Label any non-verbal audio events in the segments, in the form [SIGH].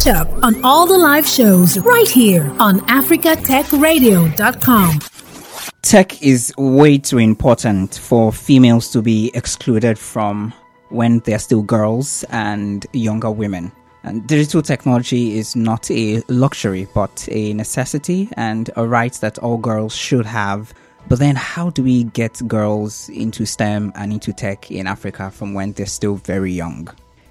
Catch up on all the live shows right here on africatechradio.com. Tech is way too important for females to be excluded from when they're still girls and younger women. And digital technology is not a luxury, but a necessity and a right that all girls should have. But then, how do we get girls into STEM and into tech in Africa from when they're still very young?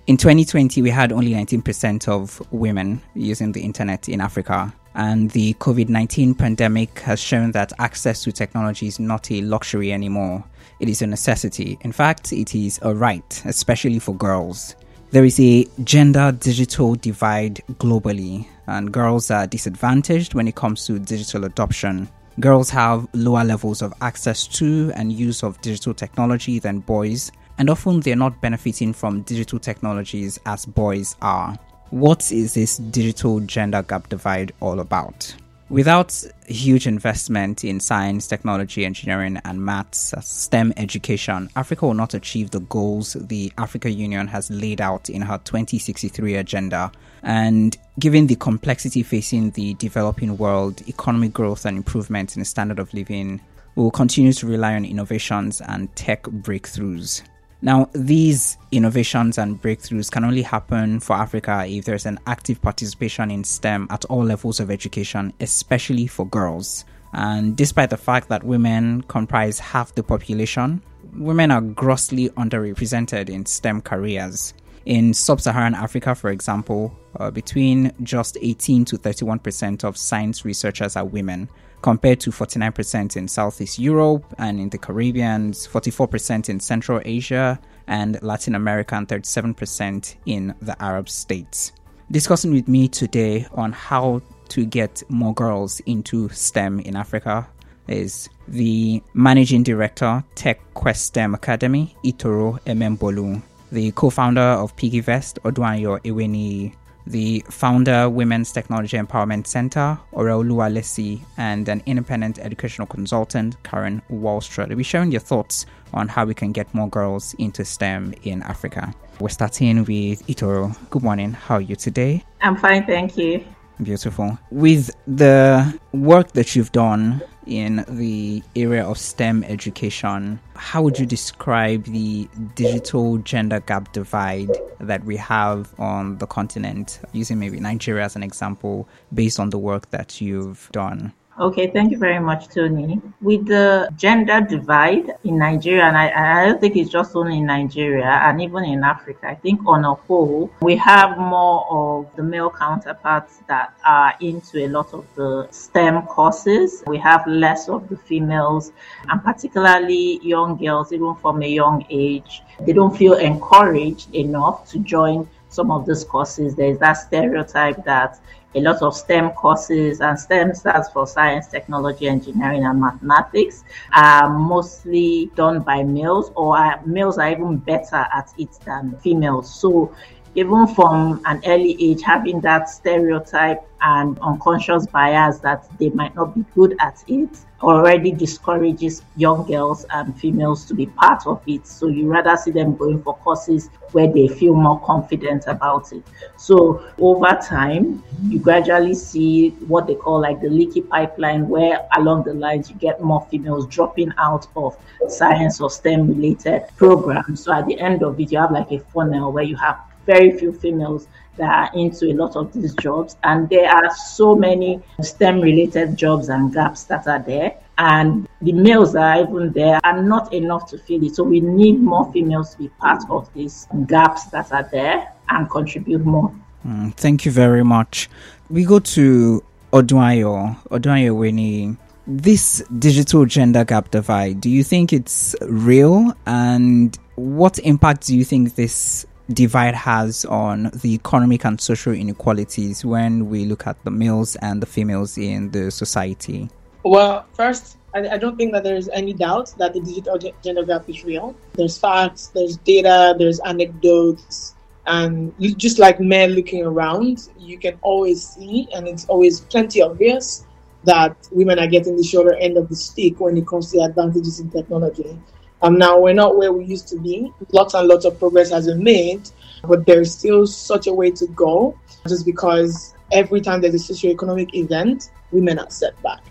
In 2020, we had only 19% of women using the internet in Africa. And the COVID 19 pandemic has shown that access to technology is not a luxury anymore. It is a necessity. In fact, it is a right, especially for girls. There is a gender digital divide globally, and girls are disadvantaged when it comes to digital adoption. Girls have lower levels of access to and use of digital technology than boys, and often they're not benefiting from digital technologies as boys are. What is this digital gender gap divide all about? Without huge investment in science, technology, engineering, and maths, STEM education, Africa will not achieve the goals the Africa Union has laid out in her 2063 agenda. And given the complexity facing the developing world, economic growth, and improvement in the standard of living, will continue to rely on innovations and tech breakthroughs. Now, these innovations and breakthroughs can only happen for Africa if there's an active participation in STEM at all levels of education, especially for girls. And despite the fact that women comprise half the population, women are grossly underrepresented in STEM careers. In sub Saharan Africa, for example, uh, between just 18 to 31% of science researchers are women, compared to 49% in Southeast Europe and in the Caribbean, 44% in Central Asia and Latin America, and 37% in the Arab states. Discussing with me today on how to get more girls into STEM in Africa is the managing director, Tech Quest STEM Academy, Itoro Emembolu, the co-founder of PiggyVest, Odunayo Eweniyi the founder, Women's Technology Empowerment Center, Oreoluwa Lesi, and an independent educational consultant, Karen Walstra. They'll be sharing your thoughts on how we can get more girls into STEM in Africa. We're starting with Itoro. Good morning. How are you today? I'm fine, thank you. Beautiful. With the work that you've done in the area of STEM education, how would you describe the digital gender gap divide that we have on the continent, using maybe Nigeria as an example, based on the work that you've done? Okay, thank you very much, Tony. With the gender divide in Nigeria, and I, I, don't think it's just only in Nigeria and even in Africa, I think on a whole, we have more of the male counterparts that are into a lot of the STEM courses. We have less of the females, and particularly young girls, even from a young age, they don't feel encouraged enough to join some of these courses. There's that stereotype that a lot of STEM courses, and STEM stands for science, technology, engineering, and mathematics, are mostly done by males, or are, males are even better at it than females. So even from an early age, having that stereotype and unconscious bias that they might not be good at it already discourages young girls and females to be part of it. So you rather see them going for courses where they feel more confident about it. So over time, you gradually see what they call like the leaky pipeline, where along the lines you get more females dropping out of science or STEM related programs. So at the end of it, you have like a funnel where you have very few females that are into a lot of these jobs. And there are so many STEM related jobs and gaps that are there. And the males that are even there are not enough to fill it. So we need more females to be part of these gaps that are there and contribute more. Mm, thank you very much. We go to Odunayo, Odunayo Eweniyi. This digital gender gap divide, do you think it's real? And what impact do you think this divide has on the economic and social inequalities when we look at the males and the females in the society? Well, first, I, I don't think that there is any doubt that the digital gender gap is real. There's facts, there's data, there's anecdotes, and just like men looking around, you can always see, and it's always plenty obvious that women are getting the shorter end of the stick when it comes to advantages in technology. Um, now we're not where we used to be. Lots and lots of progress has been made, but there's still such a way to go just because every time there's a socioeconomic event, women are set back.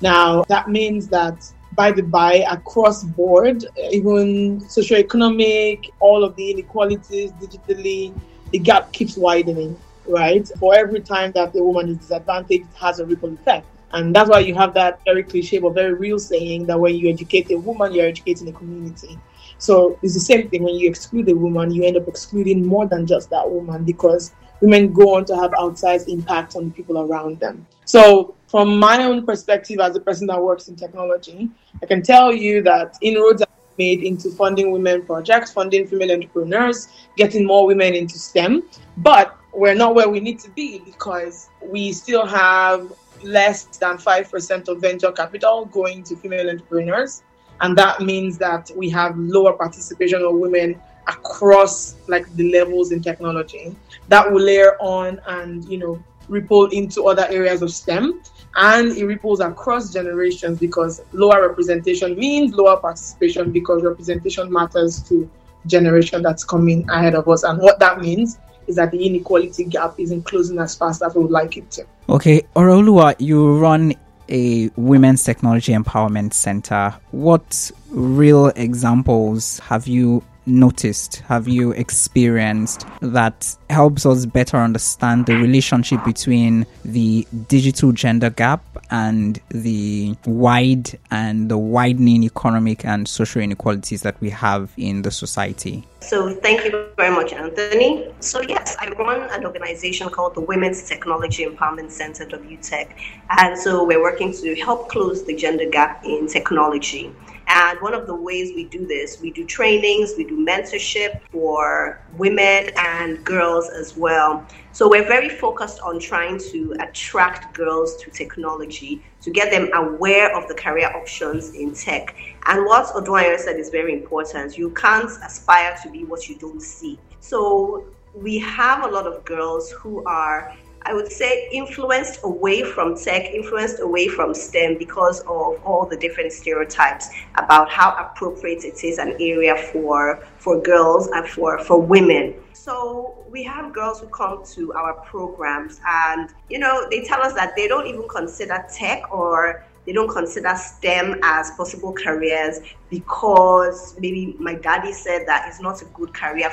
Now, that means that by the by, across board, even socioeconomic, all of the inequalities digitally, the gap keeps widening, right? For every time that the woman is disadvantaged, it has a ripple effect. And that's why you have that very cliche but very real saying that when you educate a woman, you're educating a community. So it's the same thing when you exclude a woman, you end up excluding more than just that woman because women go on to have outsized impact on the people around them. So from my own perspective as a person that works in technology, I can tell you that inroads are made into funding women projects, funding female entrepreneurs, getting more women into STEM. But we're not where we need to be because we still have less than 5% of venture capital going to female entrepreneurs. And that means that we have lower participation of women across like the levels in technology. That will layer on and, you know, ripple into other areas of STEM and it ripples across generations because lower representation means lower participation because representation matters to generation that's coming ahead of us and what that means is that the inequality gap isn't closing as fast as we would like it to. Okay, Oreoluwa, you run a women's technology empowerment center. What real examples have you noticed, have you experienced that helps us better understand the relationship between the digital gender gap and the wide and the widening economic and social inequalities that we have in the society? So, thank you very much, Anthony. So, yes, I run an organization called the Women's Technology Empowerment Center, W.TEC. And so, we're working to help close the gender gap in technology. And one of the ways we do this, we do trainings, we do mentorship for women and girls as well. So we're very focused on trying to attract girls to technology, to get them aware of the career options in tech. And what Odunayo said is very important. You can't aspire to be what you don't see. So we have a lot of girls who are I would say, influenced away from tech, influenced away from STEM because of all the different stereotypes about how appropriate it is an area for for girls and for, for women. So we have girls who come to our programs and you know they tell us that they don't even consider tech or they don't consider STEM as possible careers because maybe my daddy said that it's not a good career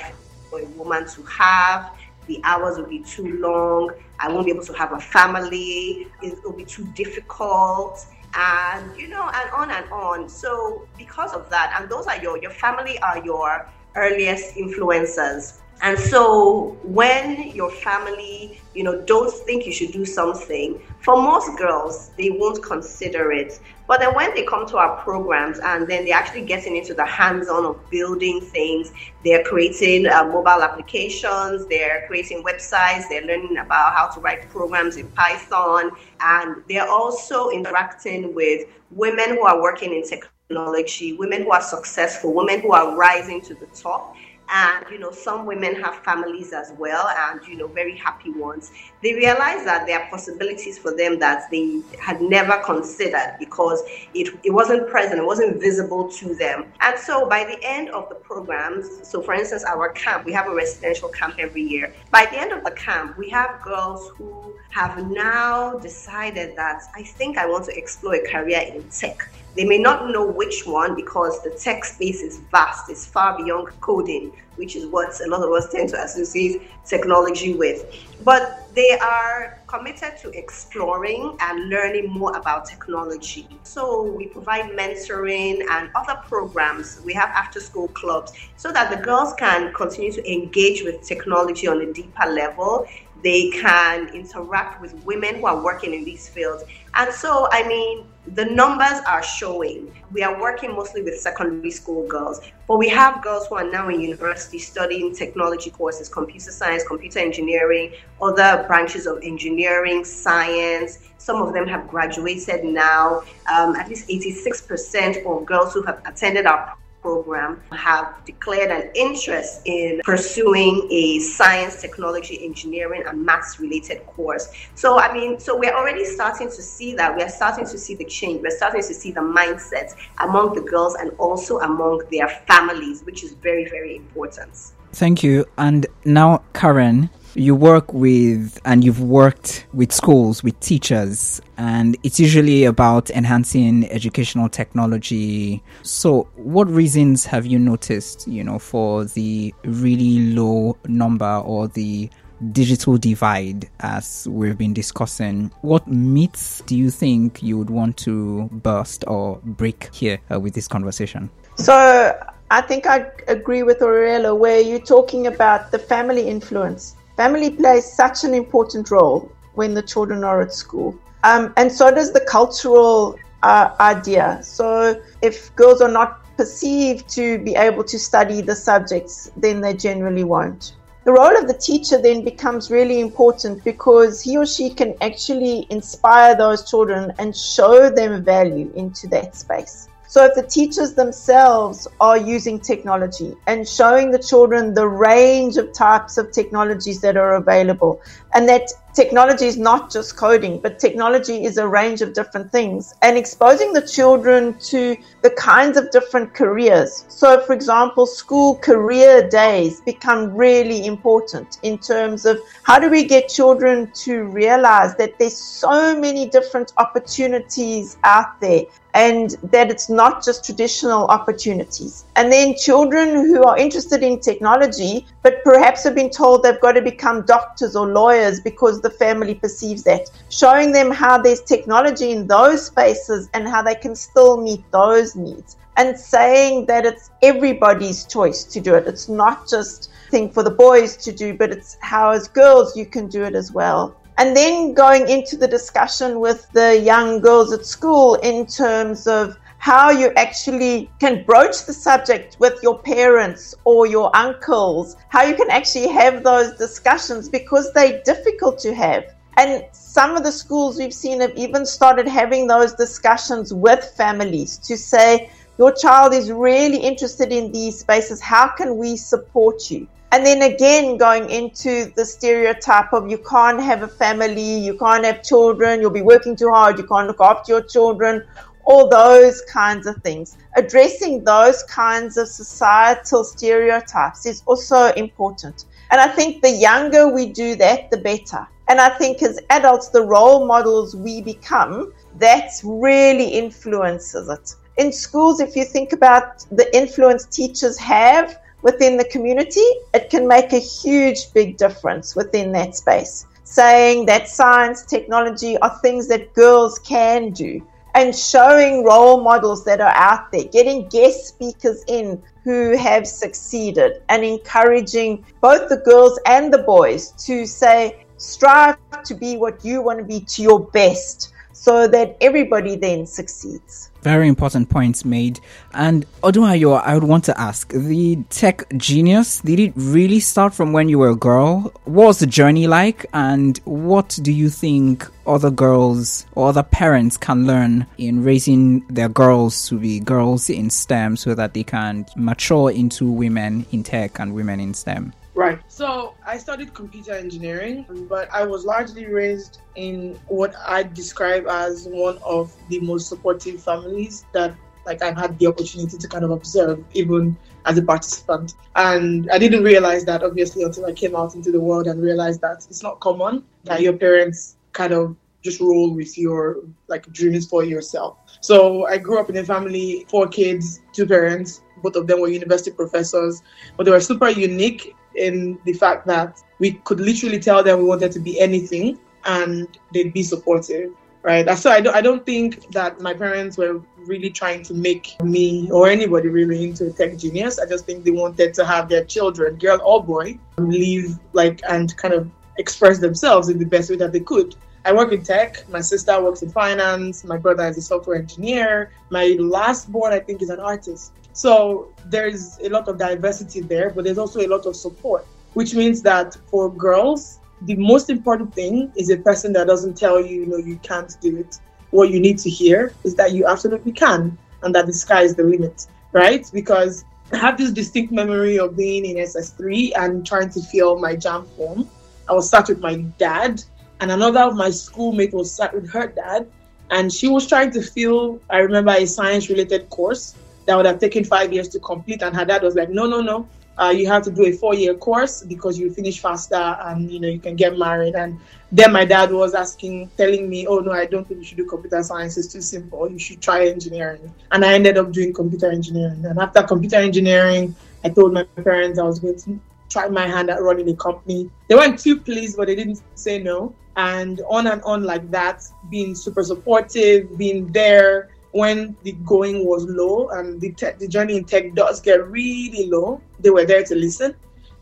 for a woman to have the hours will be too long. I won't be able to have a family. It will be too difficult. And you know, and on and on. So because of that, and those are your your family are your earliest influencers. And so when your family, you know, don't think you should do something, for most girls, they won't consider it. But then when they come to our programs and then they're actually getting into the hands-on of building things, they're creating uh, mobile applications, they're creating websites, they're learning about how to write programs in Python, and they're also interacting with women who are working in technology, women who are successful, women who are rising to the top and you know some women have families as well and you know very happy ones. They realize that there are possibilities for them that they had never considered because it, it wasn't present it wasn't visible to them. And so by the end of the programs so for instance our camp we have a residential camp every year. By the end of the camp we have girls who have now decided that i think i want to explore a career in tech they may not know which one because the tech space is vast, it's far beyond coding, which is what a lot of us tend to associate technology with. But they are committed to exploring and learning more about technology. So we provide mentoring and other programs. We have after school clubs so that the girls can continue to engage with technology on a deeper level they can interact with women who are working in these fields. And so, I mean, the numbers are showing. We are working mostly with secondary school girls, but we have girls who are now in university studying technology courses, computer science, computer engineering, other branches of engineering, science. Some of them have graduated now. Um, at least 86% of girls who have attended our program have declared an interest in pursuing a science, technology, engineering, and maths related course. So, I mean, so we're already starting to see that. We're starting to see the change. We're starting to see the mindset among the girls and also among their families, which is very, very important. Thank you. And now, Karen, you work with and you've worked with schools, with teachers, and it's usually about enhancing educational technology. So, what reasons have you noticed, you know, for the really low number or the digital divide as we've been discussing? What myths do you think you would want to burst or break here uh, with this conversation? So, I think I agree with Aurela where you're talking about the family influence. Family plays such an important role when the children are at school. Um, and so does the cultural uh, idea. So if girls are not perceived to be able to study the subjects, then they generally won't. The role of the teacher then becomes really important because he or she can actually inspire those children and show them value into that space. So if the teachers themselves are using technology and showing the children the range of types of technologies that are available, and that technology is not just coding, but technology is a range of different things, and exposing the children to the kinds of different careers. So, for example, school career days become really important in terms of how do we get children to realize that there's so many different opportunities out there and that it's not just traditional opportunities. And then children who are interested in technology, but perhaps have been told they've got to become doctors or lawyers because the family perceives that, showing them how there's technology in those spaces and how they can still meet those needs. And saying that it's everybody's choice to do it. It's not just thing for the boys to do, but it's how as girls you can do it as well. And then going into the discussion with the young girls at school in terms of how you actually can broach the subject with your parents or your uncles, how you can actually have those discussions because they're difficult to have. And some of the schools we've seen have even started having those discussions with families to say, your child is really interested in these spaces. How can we support you? And then again, going into the stereotype of you can't have a family, you can't have children, you'll be working too hard, you can't look after your children, all those kinds of things. Addressing those kinds of societal stereotypes is also important. And I think the younger we do that, the better. And I think as adults, the role models we become, that really influences it. In schools, if you think about the influence teachers have, within the community, it can make a huge, big difference within that space. Saying that science, technology are things that girls can do and showing role models that are out there, getting guest speakers in who have succeeded and encouraging both the girls and the boys to say, strive to be what you want to be to your best so that everybody then succeeds. Very important points made. And Odunayo, I would want to ask the tech genius, did it really start from when you were a girl? What was the journey like? And what do you think other girls or other parents can learn in raising their girls to be girls in STEM so that they can mature into women in tech and women in STEM? Right. So I studied computer engineering, but I was largely raised in what I describe as one of the most supportive families that like I've had the opportunity to kind of observe even as a participant. And I didn't realize that obviously until I came out into the world and realized that it's not common that your parents kind of just roll with your like dreams for yourself. So I grew up in a family, four kids, two parents, both of them were university professors, but they were super unique in the fact that we could literally tell them we wanted to be anything and they'd be supportive right so I don't, I don't think that my parents were really trying to make me or anybody really into a tech genius i just think they wanted to have their children girl or boy live like and kind of express themselves in the best way that they could I work in tech. My sister works in finance. My brother is a software engineer. My last born, I think, is an artist. So there's a lot of diversity there, but there's also a lot of support, which means that for girls, the most important thing is a person that doesn't tell you, you know, you can't do it. What you need to hear is that you absolutely can and that the sky is the limit, right? Because I have this distinct memory of being in SS3 and trying to fill my JAMB form. I was sat with my dad, and another of my schoolmates was sat with her dad, and she was trying to fill, I remember, a science related course that would have taken five years to complete. And her dad was like, no, no, no, uh, you have to do a four-year course because you finish faster and you know you can get married. And then my dad was asking, telling me, "Oh no, I don't think you should do computer science. It's too simple. You should try engineering." And I ended up doing computer engineering. And after computer engineering, I told my parents I was going to try my hand at running a company. They weren't too pleased, but they didn't say no. And on and on like that, being super supportive, being there when the going was low and the, the journey in tech does get really low, they were there to listen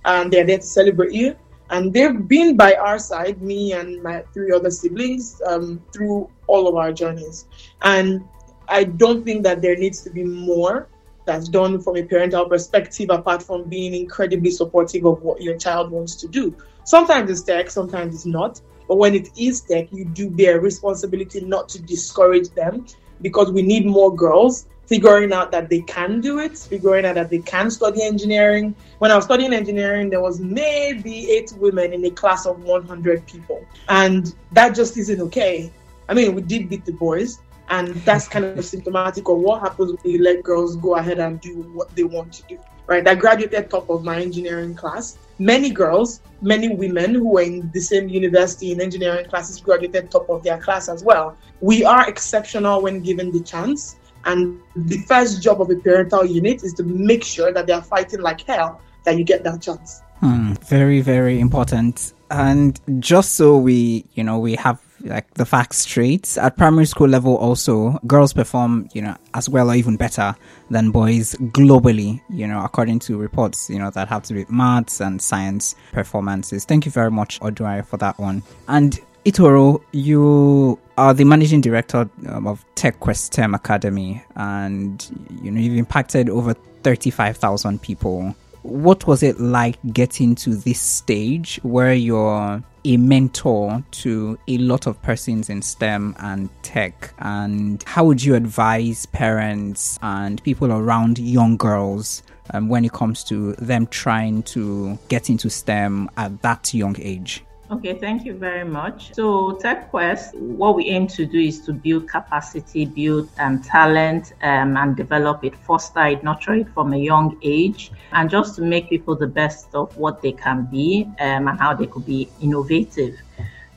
and they're there to celebrate you. And they've been by our side, me and my three other siblings, um, through all of our journeys. And I don't think that there needs to be more that's done from a parental perspective, apart from being incredibly supportive of what your child wants to do. Sometimes it's tech, sometimes it's not. But when it is tech, you do bear responsibility not to discourage them because we need more girls figuring out that they can do it, figuring out that they can study engineering. When I was studying engineering, there was maybe eight women in a class of 100 people. And that just isn't okay. I mean, we did beat the boys, and that's kind of [LAUGHS] symptomatic of what happens when you let girls go ahead and do what they want to do. Right? I graduated top of my engineering class. Many girls, many women who were in the same university in engineering classes graduated top of their class as well. We are exceptional when given the chance. And the first job of a parental unit is to make sure that they are fighting like hell that you get that chance. Hmm, very, very important. And just so we, you know, we have like the facts straight at primary school level also girls perform you know as well or even better than boys globally you know according to reports you know that have to do with maths and science performances. Thank you very much Odunayo for that one. And Itoro, you are the managing director um, of TechQuest STEM Academy, and you know you've impacted over thirty-five thousand people. What was it like getting to this stage where you're a mentor to a lot of persons in STEM and tech? And how would you advise parents and people around young girls um, when it comes to them trying to get into STEM at that young age? Okay, thank you very much. So, TechQuest, what we aim to do is to build capacity, build um, talent, um, and develop it, foster it, nurture it from a young age, and just to make people the best of what they can be um, and how they could be innovative.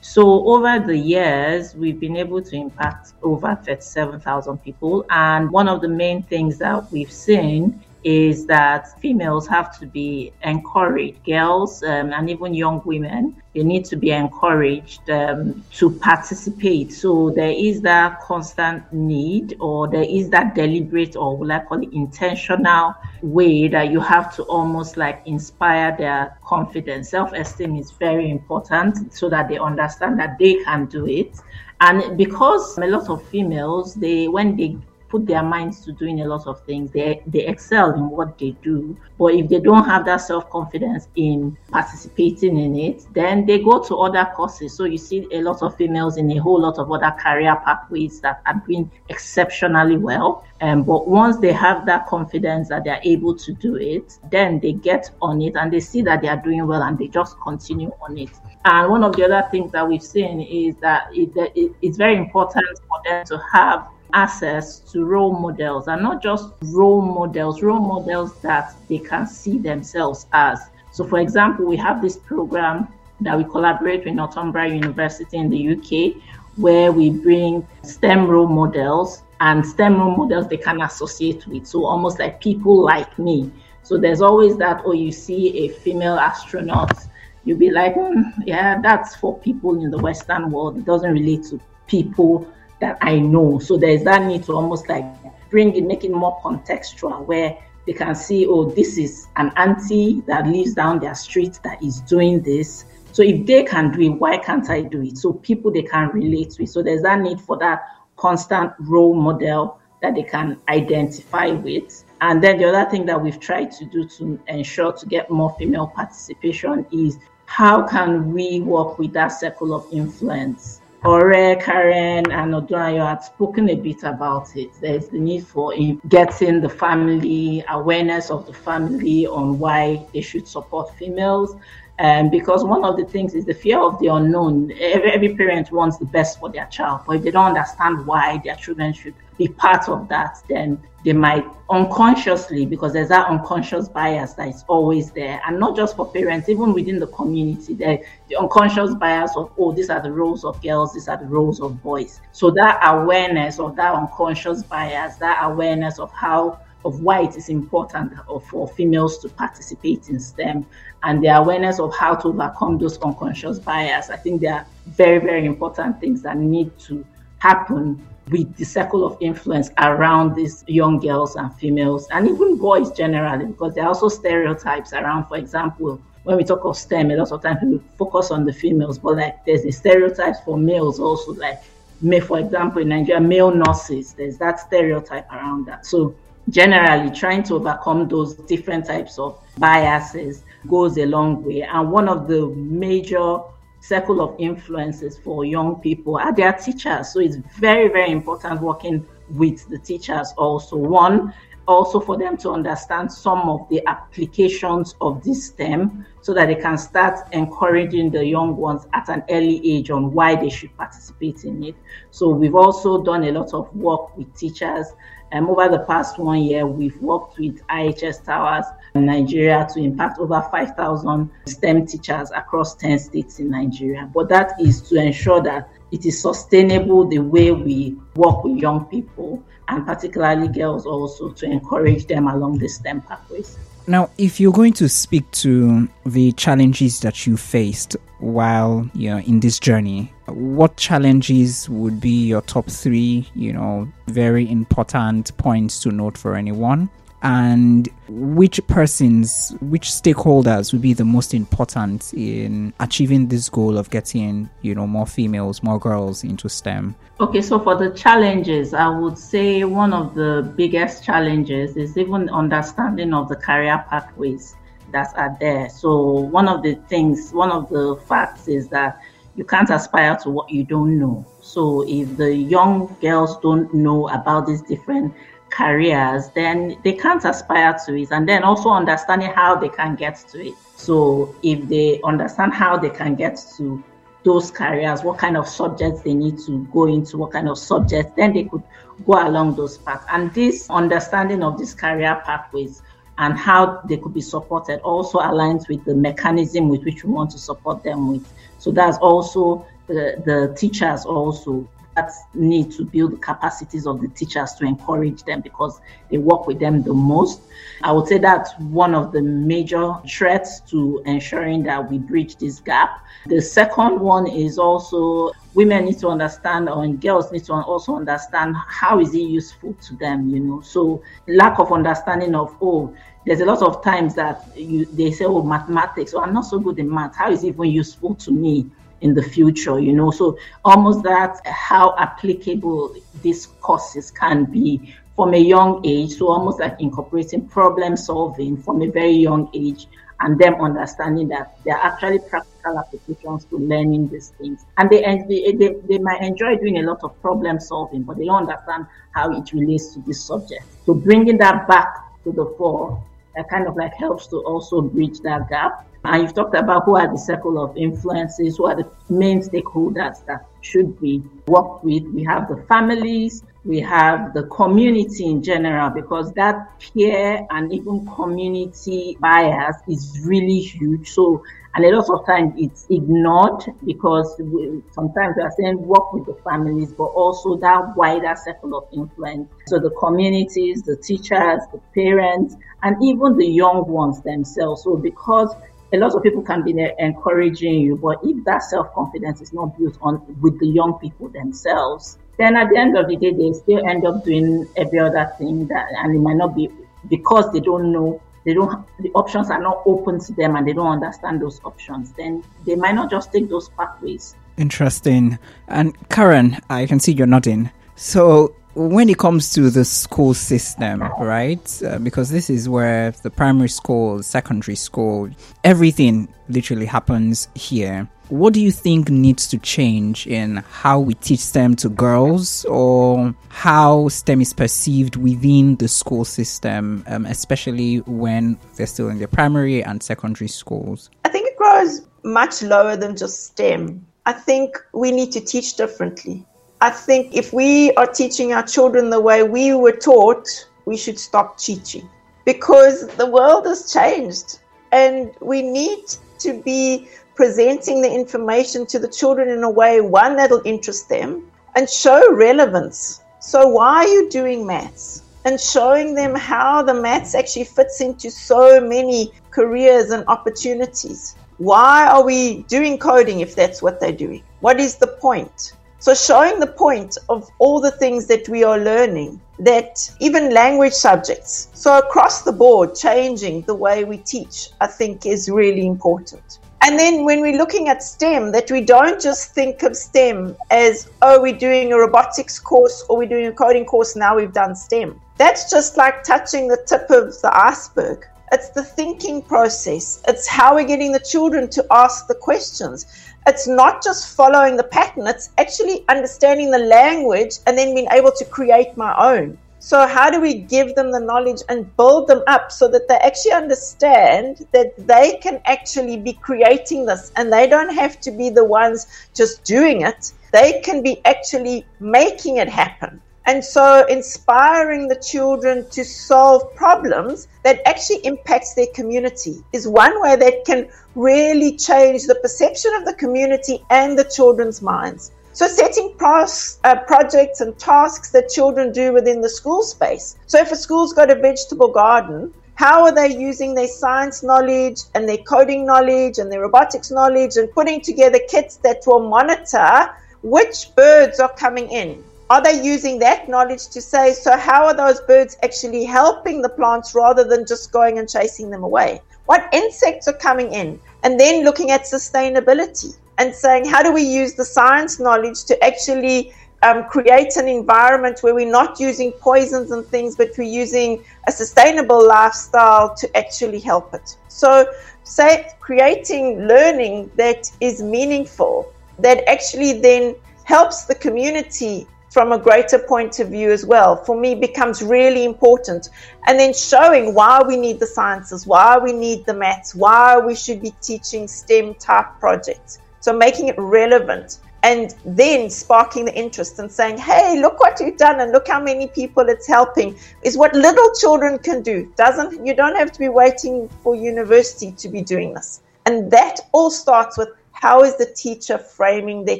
So, over the years, we've been able to impact over 37,000 people. And one of the main things that we've seen is that females have to be encouraged, girls um, and even young women, they need to be encouraged um, to participate. So there is that constant need, or there is that deliberate, or what I call it intentional way that you have to almost like inspire their confidence. Self esteem is very important so that they understand that they can do it. And because a lot of females, they when they put their minds to doing a lot of things. They they excel in what they do. But if they don't have that self confidence in participating in it, then they go to other courses. So you see a lot of females in a whole lot of other career pathways that are doing exceptionally well. Um, but once they have that confidence that they are able to do it, then they get on it and they see that they are doing well and they just continue on it. And one of the other things that we've seen is that it, it, it's very important for them to have access to role models and not just role models, role models that they can see themselves as. So, for example, we have this program that we collaborate with Northumbria University in the UK where we bring STEM role models and STEM role models they can associate with. So, almost like people like me. So, there's always that, or oh, you see a female astronaut, you'll be like, mm, yeah, that's for people in the Western world. It doesn't relate to people that I know. So there's that need to almost like bring it, make it more contextual where they can see, oh, this is an auntie that lives down their street that is doing this. So if they can do it, why can't I do it? So people they can relate to it. So there's that need for that constant role model that they can identify with. And then the other thing that we've tried to do to ensure to get more female participation is how can we work with that circle of influence Ore, Karen, and Odunayo had spoken a bit about it. There's the need for getting the family, awareness of the family on why they should support females. Um, because one of the things is the fear of the unknown. Every, every parent wants the best for their child, but if they don't understand why their children should be part of that, then they might unconsciously, because there's that unconscious bias that is always there, and not just for parents, even within the community, the, the unconscious bias of, oh, these are the roles of girls, these are the roles of boys. So that awareness of that unconscious bias, that awareness of how of why it is important for females to participate in STEM and the awareness of how to overcome those unconscious bias. I think they are very, very important things that need to happen with the circle of influence around these young girls and females and even boys generally, because there are also stereotypes around, for example, when we talk of STEM, a lot of times we focus on the females, but like there's the stereotypes for males also, like may, for example, in Nigeria, male nurses, there's that stereotype around that. So generally trying to overcome those different types of biases goes a long way. And one of the major circle of influences for young people are their teachers. So it's very, very important working with the teachers also. One, also for them to understand some of the applications of this STEM so that they can start encouraging the young ones at an early age on why they should participate in it. So we've also done a lot of work with teachers um, over the past one year, we've worked with IHS Towers in Nigeria to impact over 5,000 STEM teachers across 10 states in Nigeria. But that is to ensure that it is sustainable the way we work with young people and particularly girls also to encourage them along the STEM pathways. Now, if you're going to speak to the challenges that you faced while you know in this journey, what challenges would be your top three, you know, very important points to note for anyone? and which persons, which stakeholders would be the most important in achieving this goal of getting, you know, more females, more girls into STEM? Okay, so for the challenges, I would say one of the biggest challenges is even understanding of the career pathways that are there. So one of the things, one of the facts is that you can't aspire to what you don't know. So if the young girls don't know about these different careers, then they can't aspire to it. And then also understanding how they can get to it. So if they understand how they can get to those careers, what kind of subjects they need to go into, what kind of subjects, then they could go along those paths. And this understanding of these career pathways and how they could be supported also aligns with the mechanism with which we want to support them with. So that's also the, the teachers also that need to build the capacities of the teachers to encourage them because they work with them the most. I would say that's one of the major threats to ensuring that we bridge this gap. The second one is also women need to understand or girls need to also understand how is it useful to them, you know. So lack of understanding of oh there's a lot of times that you they say oh mathematics oh i'm not so good in math how is it even useful to me in the future, you know. So almost that how applicable these courses can be from a young age. So almost like incorporating problem solving from a very young age and them understanding that there are actually practical applications to learning these things. And they, they, they, they might enjoy doing a lot of problem solving, but they don't understand how it relates to this subject. So bringing that back to the fore that kind of like helps to also bridge that gap. And you've talked about who are the circle of influences, who are the main stakeholders that should be worked with. We have the families, we have the community in general, because that peer and even community bias is really huge. So and a lot of times it's ignored because we, sometimes we are saying work with the families, but also that wider circle of influence. So the communities, the teachers, the parents, and even the young ones themselves. So because a lot of people can be encouraging you, but if that self confidence is not built on with the young people themselves, then at the end of the day, they still end up doing every other thing that, and it might not be because they don't know, they don't, the options are not open to them and they don't understand those options, then they might not just take those pathways. Interesting. And Karen, I can see you're nodding. So when it comes to the school system, right? Uh, because this is where the primary school, secondary school, everything literally happens here. What do you think needs to change in how we teach STEM to girls or how STEM is perceived within the school system, um, especially when they're still in their primary and secondary schools? I think it grows much lower than just STEM. I think we need to teach differently. I think if we are teaching our children the way we were taught, we should stop teaching because the world has changed and we need to be presenting the information to the children in a way, one, that'll interest them and show relevance. So, why are you doing maths? And showing them how the maths actually fits into so many careers and opportunities. Why are we doing coding if that's what they're doing? What is the point? So, showing the point of all the things that we are learning, that even language subjects, so across the board, changing the way we teach, I think is really important. And then when we're looking at STEM, that we don't just think of STEM as, oh, we're doing a robotics course or we're doing a coding course, now we've done STEM. That's just like touching the tip of the iceberg. It's the thinking process. It's how we're getting the children to ask the questions it's not just following the pattern, it's actually understanding the language and then being able to create my own. So, how do we give them the knowledge and build them up so that they actually understand that they can actually be creating this and they don't have to be the ones just doing it? They can be actually making it happen. And so inspiring the children to solve problems that actually impacts their community is one way that can really change the perception of the community and the children's minds. So setting pros, uh, projects and tasks that children do within the school space. So if a school's got a vegetable garden, how are they using their science knowledge and their coding knowledge and their robotics knowledge and putting together kits that will monitor which birds are coming in are they using that knowledge to say, so how are those birds actually helping the plants rather than just going and chasing them away? What insects are coming in? And then looking at sustainability and saying, how do we use the science knowledge to actually um, create an environment where we're not using poisons and things, but we're using a sustainable lifestyle to actually help it. So, say, creating learning that is meaningful, that actually then helps the community from a greater point of view as well for me becomes really important. And then showing why we need the sciences why we need the maths why we should be teaching stem type projects. So making it relevant and then sparking the interest and saying hey look what you've done and look how many people it's helping is what little children can do. Doesn't you don't have to be waiting for university to be doing this. And that all starts with how is the teacher framing their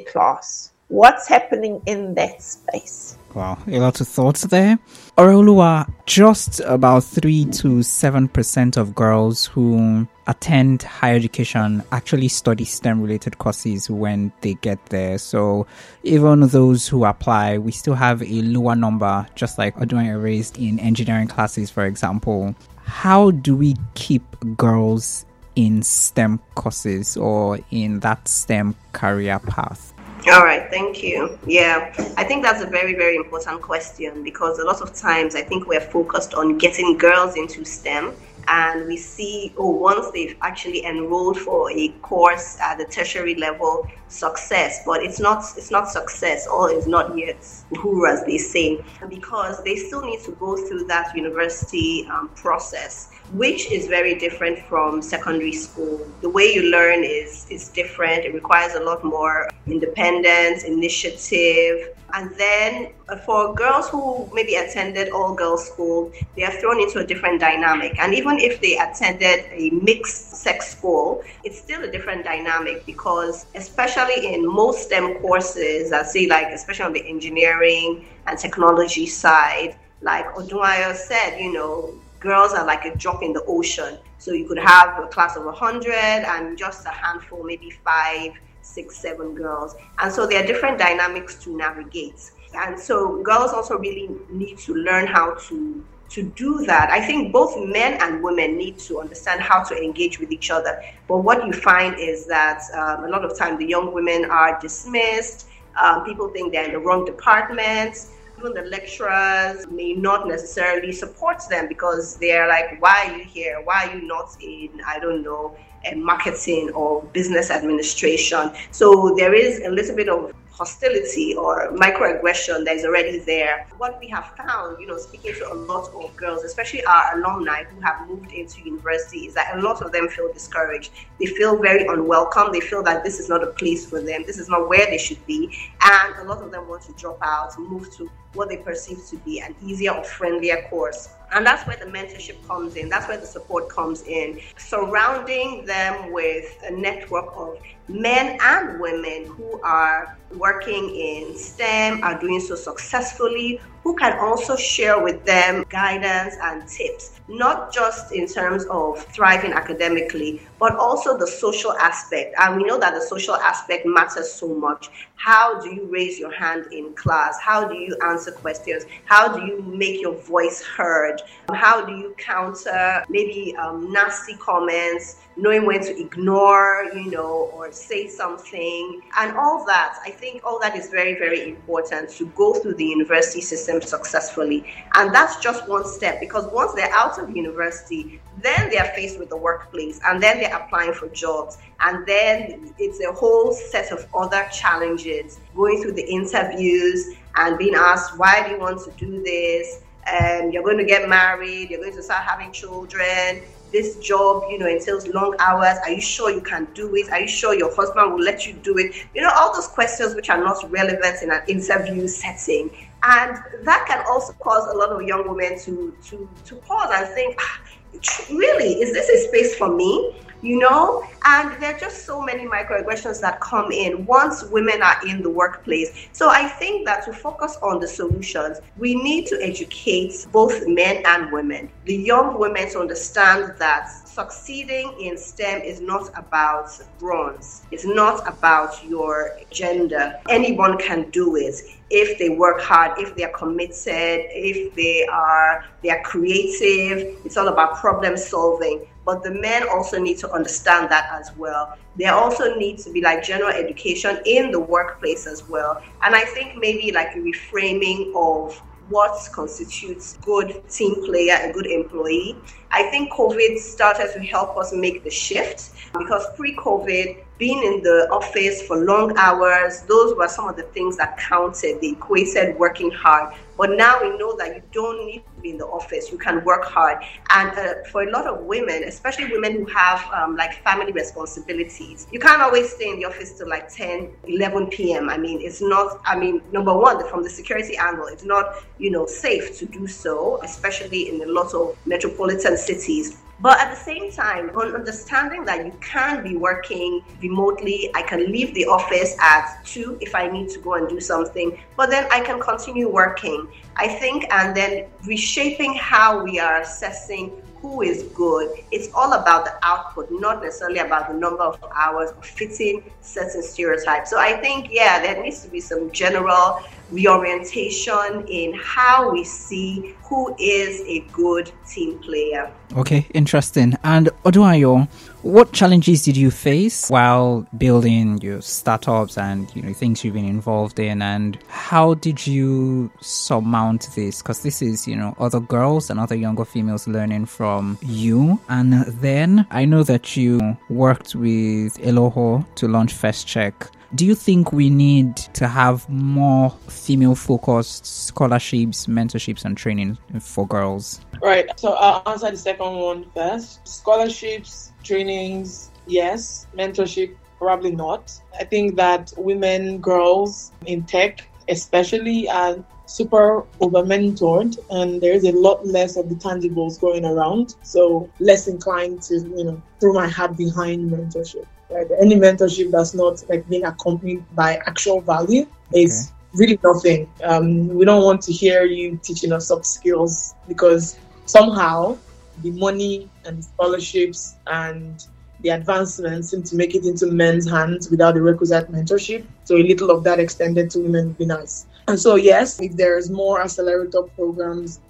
class what's happening in that space. Wow, a lot of thoughts there. Oreoluwa, just about 3 to 7% of girls who attend higher education actually study STEM related courses when they get there. So even those who apply, we still have a lower number, just like Odunayo raised in engineering classes, for example. How do we keep girls in STEM courses or in that STEM career path? All right, thank you. Yeah, I think that's a very, very important question because a lot of times I think we're focused on getting girls into STEM and we see, oh, once they've actually enrolled for a course at the tertiary level, success. But it's not, it's not success. All is not yet uhuru, as they say, because they still need to go through that university um, process which is very different from secondary school. The way you learn is is different. It requires a lot more independence, initiative, and then uh, for girls who maybe attended all girls school, they are thrown into a different dynamic. And even if they attended a mixed sex school, it's still a different dynamic because especially in most STEM courses, I see like especially on the engineering and technology side, like Odunayo said, you know, girls are like a drop in the ocean. So you could have a class of 100 and just a handful, maybe five, six, seven girls. And so there are different dynamics to navigate. And so girls also really need to learn how to to do that. I think both men and women need to understand how to engage with each other. But what you find is that um, a lot of time the young women are dismissed. Um, people think they're in the wrong departments even the lecturers may not necessarily support them because they're like, why are you here? Why are you not in, I don't know, marketing or business administration. So there is a little bit of hostility or microaggression that is already there. What we have found, you know, speaking to a lot of girls, especially our alumni who have moved into university, is that a lot of them feel discouraged. They feel very unwelcome. They feel that this is not a place for them. This is not where they should be. And a lot of them want to drop out, move to what they perceive to be an easier or friendlier course. And that's where the mentorship comes in. That's where the support comes in. Surrounding them with a network of men and women who are working in STEM, are doing so successfully, who can also share with them guidance and tips, not just in terms of thriving academically, but also the social aspect. And we know that the social aspect matters so much. How do you raise your hand in class? How do you answer questions? How do you make your voice heard? How do you counter maybe um, nasty comments? Knowing when to ignore, you know, or say something, and all that. I think all that is very, very important to go through the university system successfully. And that's just one step because once they're out of university, then they're faced with the workplace and then they're applying for jobs. And then it's a whole set of other challenges going through the interviews and being asked, why do you want to do this? Um, you're going to get married, you're going to start having children, this job, you know, entails long hours. Are you sure you can do it? Are you sure your husband will let you do it? You know, all those questions which are not relevant in an interview setting. And that can also cause a lot of young women to to to pause and think, ah, really, is this a space for me? You know? And there are just so many microaggressions that come in once women are in the workplace. So I think that to focus on the solutions, we need to educate both men and women, the young women to understand that succeeding in STEM is not about bronze, it's not about your gender. Anyone can do it if they work hard, if they are committed, if they are they are creative. It's all about problem solving but the men also need to understand that as well. There also needs to be like general education in the workplace as well. And I think maybe like a reframing of what constitutes good team player, a good employee. I think COVID started to help us make the shift because pre-COVID, being in the office for long hours, those were some of the things that counted. They equated working hard. But now we know that you don't need to be in the office. You can work hard. And uh, for a lot of women, especially women who have um, like family responsibilities, you can't always stay in the office till like 10, 11 p.m. I mean, it's not, I mean, number one, from the security angle, it's not, you know, safe to do so, especially in a lot of metropolitan cities. But at the same time, on understanding that you can be working remotely, I can leave the office at two if I need to go and do something, but then I can continue working. I think, and then reshaping how we are assessing who is good. It's all about the output, not necessarily about the number of hours or fitting certain stereotypes. So I think, yeah, there needs to be some general reorientation in how we see who is a good team player. Okay, interesting. And Odunayo, what challenges did you face while building your startups and you know things you've been involved in, and how did you surmount this? Because this is you know other girls and other younger females learning from you. And then I know that you worked with Eloho to launch First Check do you think we need to have more female focused scholarships, mentorships, and training for girls? Right. So I'll answer the second one first. Scholarships, trainings, yes. Mentorship, probably not. I think that women, girls in tech, especially, are super over mentored and there's a lot less of the tangibles going around so less inclined to you know throw my hat behind mentorship Any mentorship that's not like being accompanied by actual value is okay. really nothing. Um, we don't want to hear you teaching us soft skills because somehow the money and the scholarships and the advancements seem to make it into men's hands without the requisite mentorship. So a little of that extended to women would be nice. And so yes, if there's more accelerator programs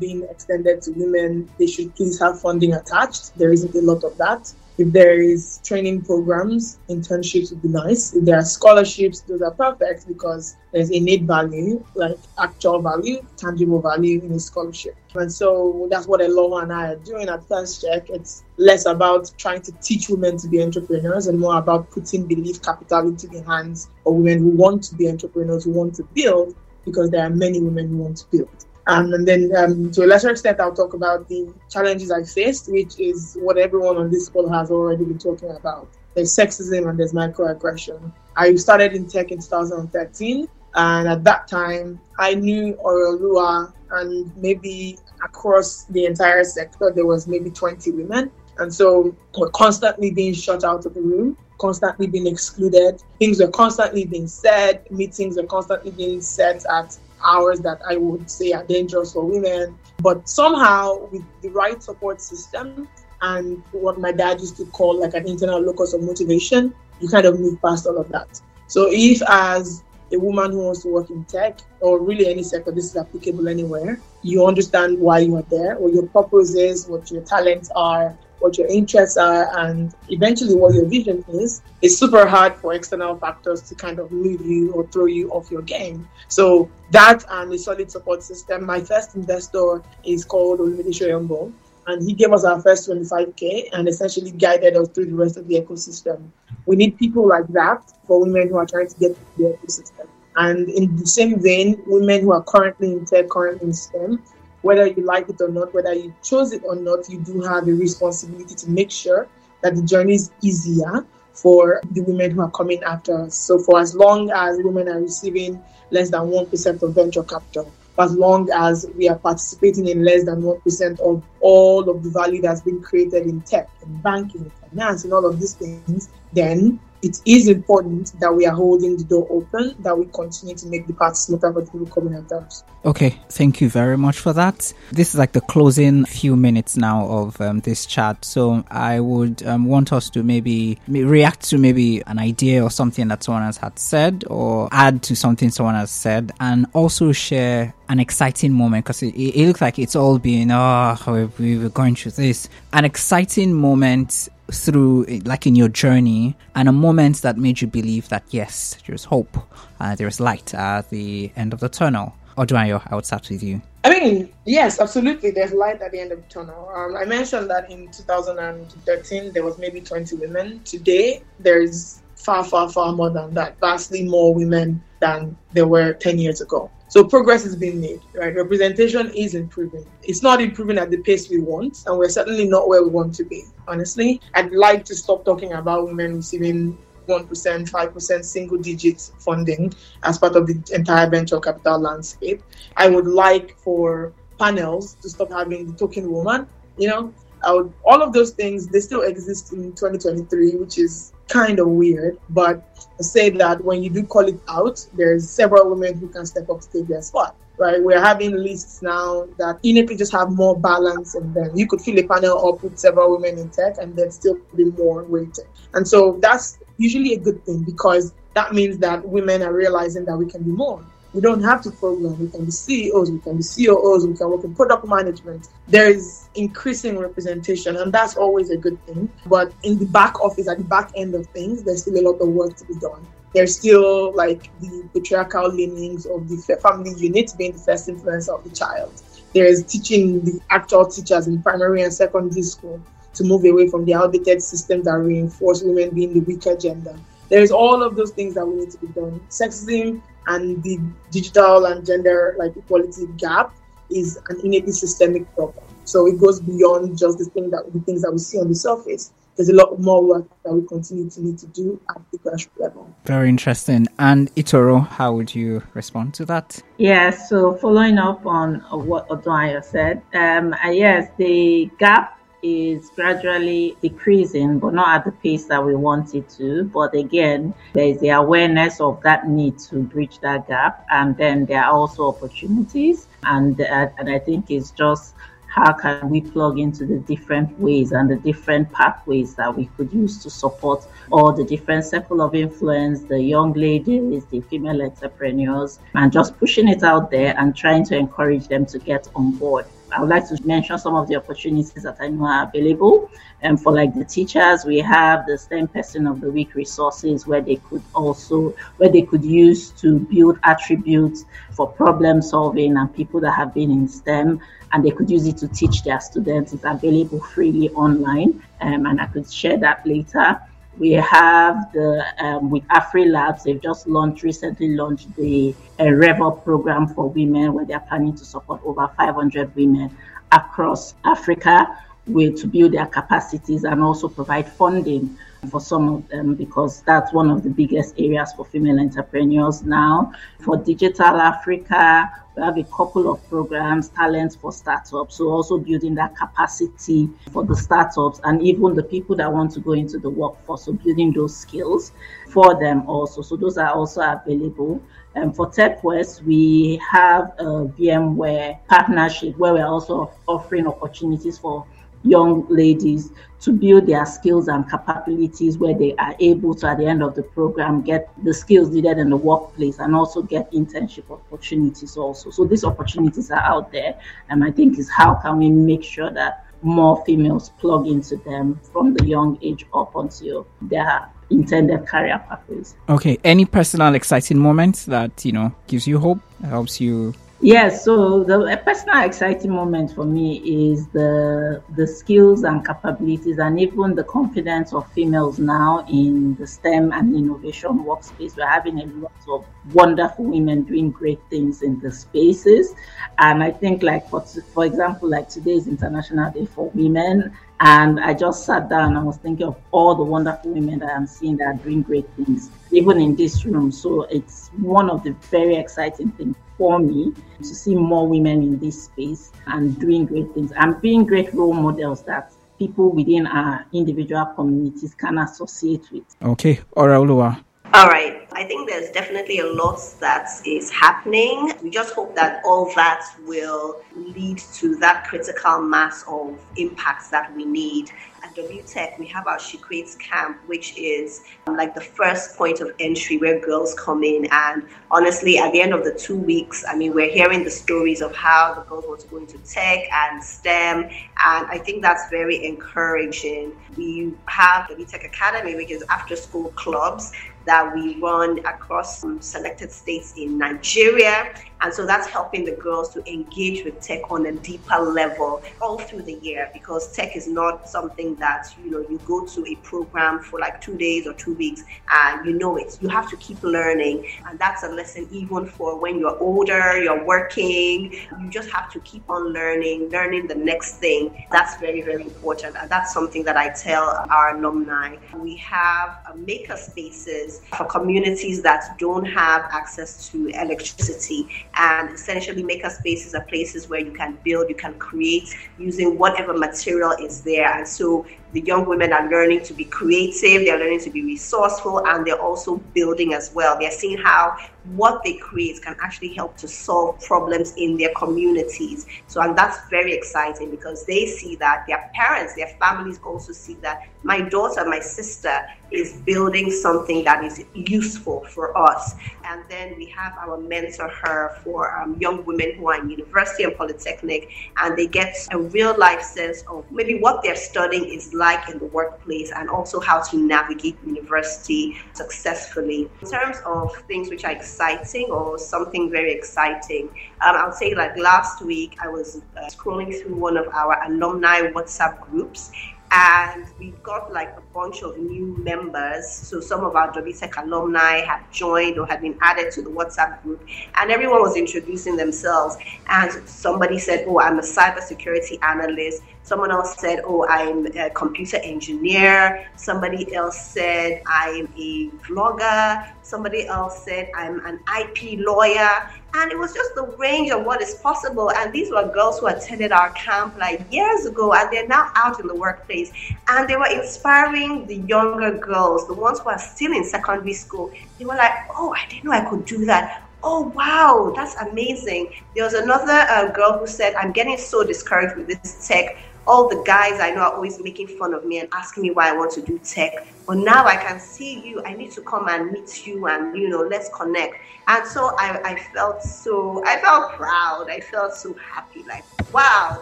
being extended to women, they should please have funding attached. There isn't a lot of that. If there is training programs, internships would be nice. If there are scholarships, those are perfect because there's innate value, like actual value, tangible value in a scholarship. And so that's what Eloho and I are doing at First Check. It's less about trying to teach women to be entrepreneurs and more about putting belief capital into the hands of women who want to be entrepreneurs, who want to build, because there are many women who want to build. Um, and then um, to a lesser extent, I'll talk about the challenges I faced, which is what everyone on this call has already been talking about. There's sexism and there's microaggression. I started in tech in 2013, and at that time, I knew Oreoluwa, and maybe across the entire sector, there was maybe 20 women. And so we're constantly being shut out of the room, constantly being excluded. Things are constantly being said, meetings are constantly being set at hours that I would say are dangerous for women. But somehow, with the right support system and what my dad used to call like an internal locus of motivation, you kind of move past all of that. So, if as a woman who wants to work in tech or really any sector, this is applicable anywhere, you understand why you are there, what your purpose is, what your talents are, what your interests are, and eventually what your vision is, it's super hard for external factors to kind of move you or throw you off your game. So that and a solid support system. My first investor is called Olumide Soyombo, and he gave us our first 25k and essentially guided us through the rest of the ecosystem. We need people like that for women who are trying to get the ecosystem. And in the same vein, women who are currently in tech, currently in STEM, whether you like it or not, whether you chose it or not, you do have a responsibility to make sure that the journey is easier for the women who are coming after us. So, for as long as women are receiving less than 1% of venture capital, as long as we are participating in less than 1% of all of the value that's been created in tech, in banking, in finance, and all of these things, then it is important that we are holding the door open, that we continue to make the path smoother for people coming after us. Okay, thank you very much for that. This is like the closing few minutes now of um, this chat. So I would um, want us to maybe react to maybe an idea or something that someone has had said, or add to something someone has said, and also share an exciting moment because it, it, looks like it's all been oh we were going through this an exciting moment through like in your journey and a moment that made you believe that yes there's hope uh, there's light at the end of the tunnel Odunayo, I would start with you. I mean, yes, absolutely. There's light at the end of the tunnel. Um, I mentioned that in 2013 there was maybe 20 women. Today there's far, far, far more than that. Vastly more women than there were 10 years ago. So progress is being made, right? Representation is improving. It's not improving at the pace we want, and we're certainly not where we want to be. Honestly, I'd like to stop talking about women receiving 1%, 5% single digit funding as part of the entire venture capital landscape. I would like for panels to stop having the token woman, you know, would, all of those things, they still exist in 2023, which is kind of weird. But I say that when you do call it out, there's several women who can step up to take their spot. Right, we're having lists now that innately just have more balance in them. You could fill a panel up with several women in tech, and there'd still be more weighted. And so that's usually a good thing because that means that women are realizing that we can do more. We don't have to program. We can be CEOs, we can be COOs, we can work in product management. There is increasing representation, and that's always a good thing. But in the back office, at the back end of things, there's still a lot of work to be done. There's still like the patriarchal leanings of the family unit being the first influence of the child. There is teaching the actual teachers in primary and secondary school to move away from the outdated systems that reinforce women being the weaker gender. There's all of those things that we need to be done. Sexism and the digital and gender like equality gap is an innately systemic problem. So it goes beyond just the thing that the things that we see on the surface. There's a lot more work that we continue to need to do at the grassroots level. Very interesting. And Itoro, how would you respond to that? Yeah, so following up on what Odunayo said, um, uh, yes, the gap is gradually decreasing, but not at the pace that we want it to. But again, there is the awareness of that need to bridge that gap, and then there are also opportunities. And uh, and I think it's just how can we plug into the different ways and the different pathways that we could use to support all the different circle of influence, the young ladies, the female entrepreneurs, and just pushing it out there and trying to encourage them to get on board I would like to mention some of the opportunities that I know are available. And um, for like the teachers, we have the STEM Person of the Week resources where they could also where they could use to build attributes for problem solving and people that have been in STEM and they could use it to teach their students. It's available freely online, um, and I could share that later. We have the um, with AfriLabs. They've just launched recently launched the uh, Revel program for women, where they're planning to support over 500 women across Africa with to build their capacities and also provide funding for some of them because that's one of the biggest areas for female entrepreneurs now. For Digital Africa, we have a couple of programs, Talents for Startups, so also building that capacity for the startups and even the people that want to go into the workforce, so building those skills for them also. So those are also available. And for TechQuest, we have a VMware partnership where we're also offering opportunities for young ladies to build their skills and capabilities where they are able to, at the end of the program, get the skills needed in the workplace and also get internship opportunities also. So these opportunities are out there. And I think is how can we make sure that more females plug into them from the young age up until their intended career pathways. Okay. Any personal exciting moments that, you know, gives you hope, helps you Yes, so the personal exciting moment for me is the the skills and capabilities and even the confidence of females now in the STEM and innovation workspace. We're having a lot of wonderful women doing great things in the spaces. And I think like for for example, like today is International Day for Women. And I just sat down and was thinking of all the wonderful women that I'm seeing that are doing great things, even in this room. So it's one of the very exciting things for me to see more women in this space and doing great things and being great role models that people within our individual communities can associate with. Okay, Oreoluwa, all right. I think there's definitely a lot that is happening. We just hope that all that will lead to that critical mass of impacts that we need. At W.TEC, we have our She Creates Camp, which is um, like the first point of entry where girls come in. And honestly, at the end of the two weeks, I mean, we're hearing the stories of how the girls want to go into tech and STEM. And I think that's very encouraging. We have the W.TEC Academy, which is after school clubs that we run across um, selected states in Nigeria. And so that's helping the girls to engage with tech on a deeper level all through the year because tech is not something that, you know, you go to a program for like two days or two weeks and you know it. You have to keep learning. And that's a lesson even for when you're older, you're working. You just have to keep on learning, learning the next thing. That's very, very important. And that's something that I tell our alumni. We have uh, maker spaces for communities that don't have access to electricity and essentially maker spaces are places where you can build, you can create using whatever material is there. And so the young women are learning to be creative, they're learning to be resourceful, and they're also building as well. They're seeing how what they create can actually help to solve problems in their communities. So, and that's very exciting because they see that their parents, their families also see that my daughter, my sister is building something that is useful for us. And then we have our mentor her for um, young women who are in university and polytechnic, and they get a real life sense of maybe what they're studying is like in the workplace and also how to navigate university successfully. In terms of things which are exciting or something very exciting, um, I would say like last week I was uh, scrolling through one of our alumni WhatsApp groups and we've got like a bunch of new members. So some of our W.TEC alumni have joined or have been added to the WhatsApp group, and everyone was introducing themselves. And somebody said, "Oh, I'm a cybersecurity analyst." Someone else said, Oh, I'm a computer engineer. Somebody else said, I'm a vlogger. Somebody else said, I'm an IP lawyer. And it was just the range of what is possible. And these were girls who attended our camp like years ago, and they're now out in the workplace. And they were inspiring the younger girls, the ones who are still in secondary school. They were like, Oh, I didn't know I could do that oh wow that's amazing there was another uh, girl who said i'm getting so discouraged with this tech all the guys I know are always making fun of me and asking me why I want to do tech. But now I can see you. I need to come and meet you and, you know, let's connect. And so I, I felt so, I felt proud. I felt so happy. Like, wow,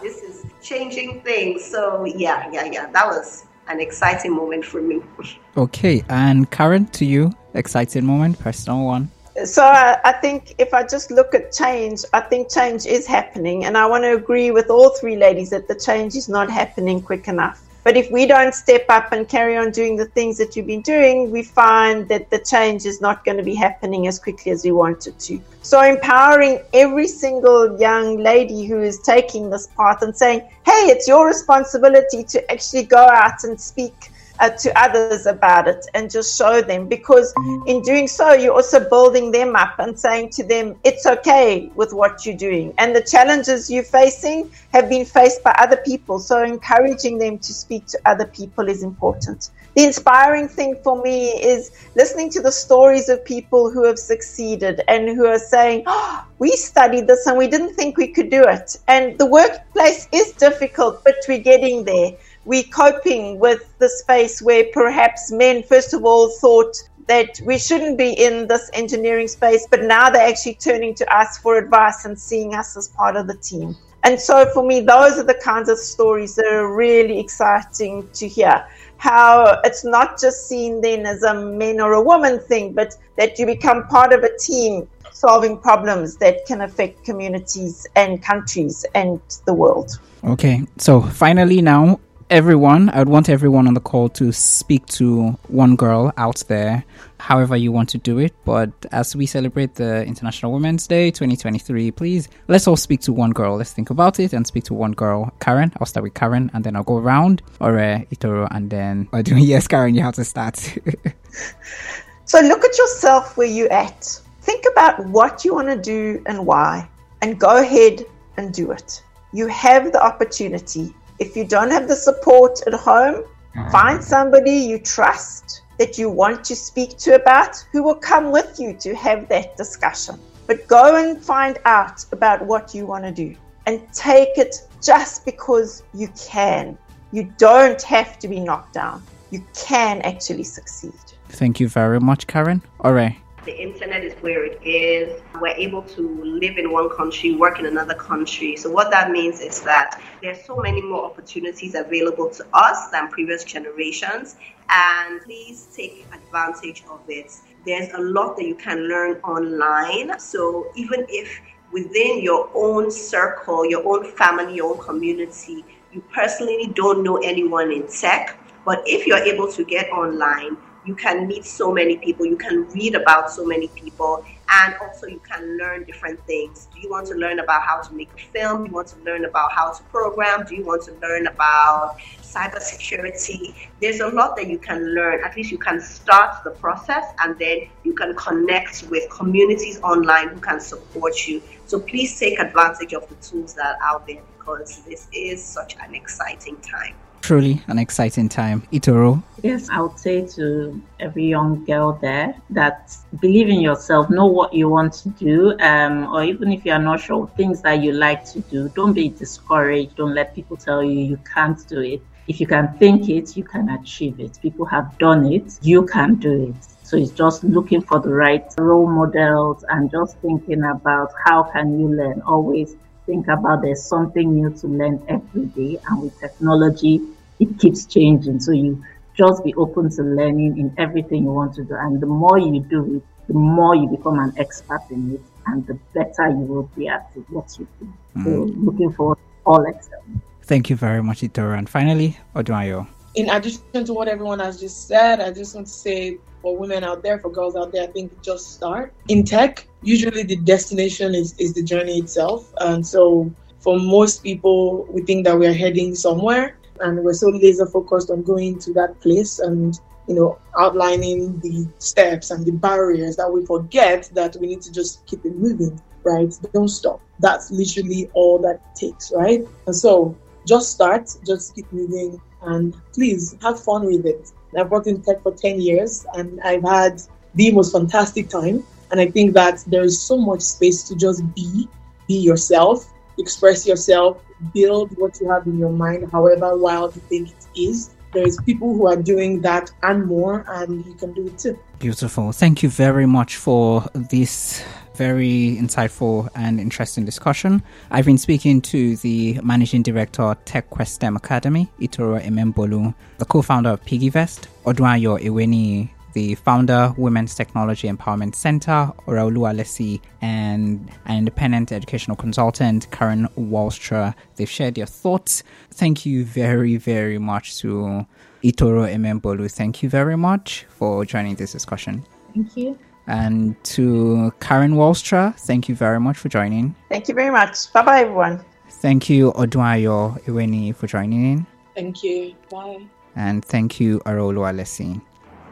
this is changing things. So yeah, yeah, yeah. That was an exciting moment for me. [LAUGHS] Okay. And Karen, to you, exciting moment, personal one so I, I, think if I just look at change, I think change is happening. And I want to agree with all three ladies that the change is not happening quick enough. But if we don't step up and carry on doing the things that you've been doing, we find that the change is not going to be happening as quickly as we want it to. So empowering every single young lady who is taking this path and saying, hey, it's your responsibility to actually go out and speak uh, to others about it and just show them. Because in doing so you're also building them up and saying to them it's okay with what you're doing. And the challenges you're facing have been faced by other people. So encouraging them to speak to other people is important. The inspiring thing for me is listening to the stories of people who have succeeded and who are saying oh, we studied this and we didn't think we could do it. And the workplace is difficult but we're getting there we're coping with the space where perhaps men, first of all, thought that we shouldn't be in this engineering space, but now they're actually turning to us for advice and seeing us as part of the team. And so for me, those are the kinds of stories that are really exciting to hear. How it's not just seen then as a men or a woman thing, but that you become part of a team solving problems that can affect communities and countries and the world. Okay, so finally, now everyone, I would want everyone on the call to speak to one girl out there, however you want to do it. But as we celebrate the International Women's Day 2023, please let's all speak to one girl. Let's think about it and speak to one girl. Karen, I'll start with Karen and then I'll go around. Or uh, Itoro and then. Or do, [LAUGHS] yes, Karen, you have to start. [LAUGHS] so look at yourself where you're at. Think about what you want to do and why, and go ahead and do it. You have the opportunity if you don't have the support at home, mm-hmm. find somebody you trust that you want to speak to about who will come with you to have that discussion. But go and find out about what you want to do and take it just because you can. You don't have to be knocked down. You can actually succeed. Thank you very much, Karen. All right the internet is where it is. We're able to live in one country, work in another country. So what that means is that there's so many more opportunities available to us than previous generations. And please take advantage of it. There's a lot that you can learn online. So even if within your own circle, your own family, your own community, you personally don't know anyone in tech, but if you're able to get online, you can meet so many people, you can read about so many people, and also you can learn different things. Do you want to learn about how to make a film? Do you want to learn about how to program? Do you want to learn about cybersecurity? There's a lot that you can learn. At least you can start the process and then you can connect with communities online who can support you. So please take advantage of the tools that are out there because this is such an exciting time truly an exciting time. Itoro. Yes, I would say to every young girl there that believe in yourself, know what you want to do, um, or even if you are not sure things that you like to do, don't be discouraged. Don't let people tell you you can't do it. If you can think it, you can achieve it. People have done it, you can do it. So it's just looking for the right role models and just thinking about how can you learn. Always think about there's something new to learn every day, and with technology, it keeps changing. So you just be open to learning in everything you want to do. And the more you do it, the more you become an expert in it and the better you will be at it, what you do. Mm. So looking for all excellence. Thank you very much, Itoro. And finally, Odunayo. In addition to what everyone has just said, I just want to say for women out there, for girls out there, I think just start. In tech, usually the destination is, is the journey itself. And so for most people, we think that we are heading somewhere and we're so laser focused on going to that place and you know outlining the steps and the barriers that we forget that we need to just keep it moving right? Don't stop. That's literally all that takes right? And so just start just keep moving and please have fun with it. I've worked in tech for 10 years and i've had the most fantastic time and i think that there is so much space to just be be yourself express yourself, build what you have in your mind, however wild you think it is. There's people who are doing that and more, and you can do it too. Beautiful. Thank you very much for this very insightful and interesting discussion. I've been speaking to the managing director of TechQuest STEM Academy, Itoro Emembolu, the co-founder of PiggyVest, Odunayo Eweniyi, the founder, Women's Technology Empowerment Center, Oreoluwa Lesi, and an independent educational consultant, Karen Walstra. They've shared their thoughts. Thank you very, very much to Itoro Emembolu. Thank you very much for joining this discussion. Thank you. And to Karen Walstra, thank you very much for joining. Thank you very much. Bye bye, everyone. Thank you, Odunayo Eweniyi, for joining in. Thank you. Bye. And thank you, Oreoluwa Lesi.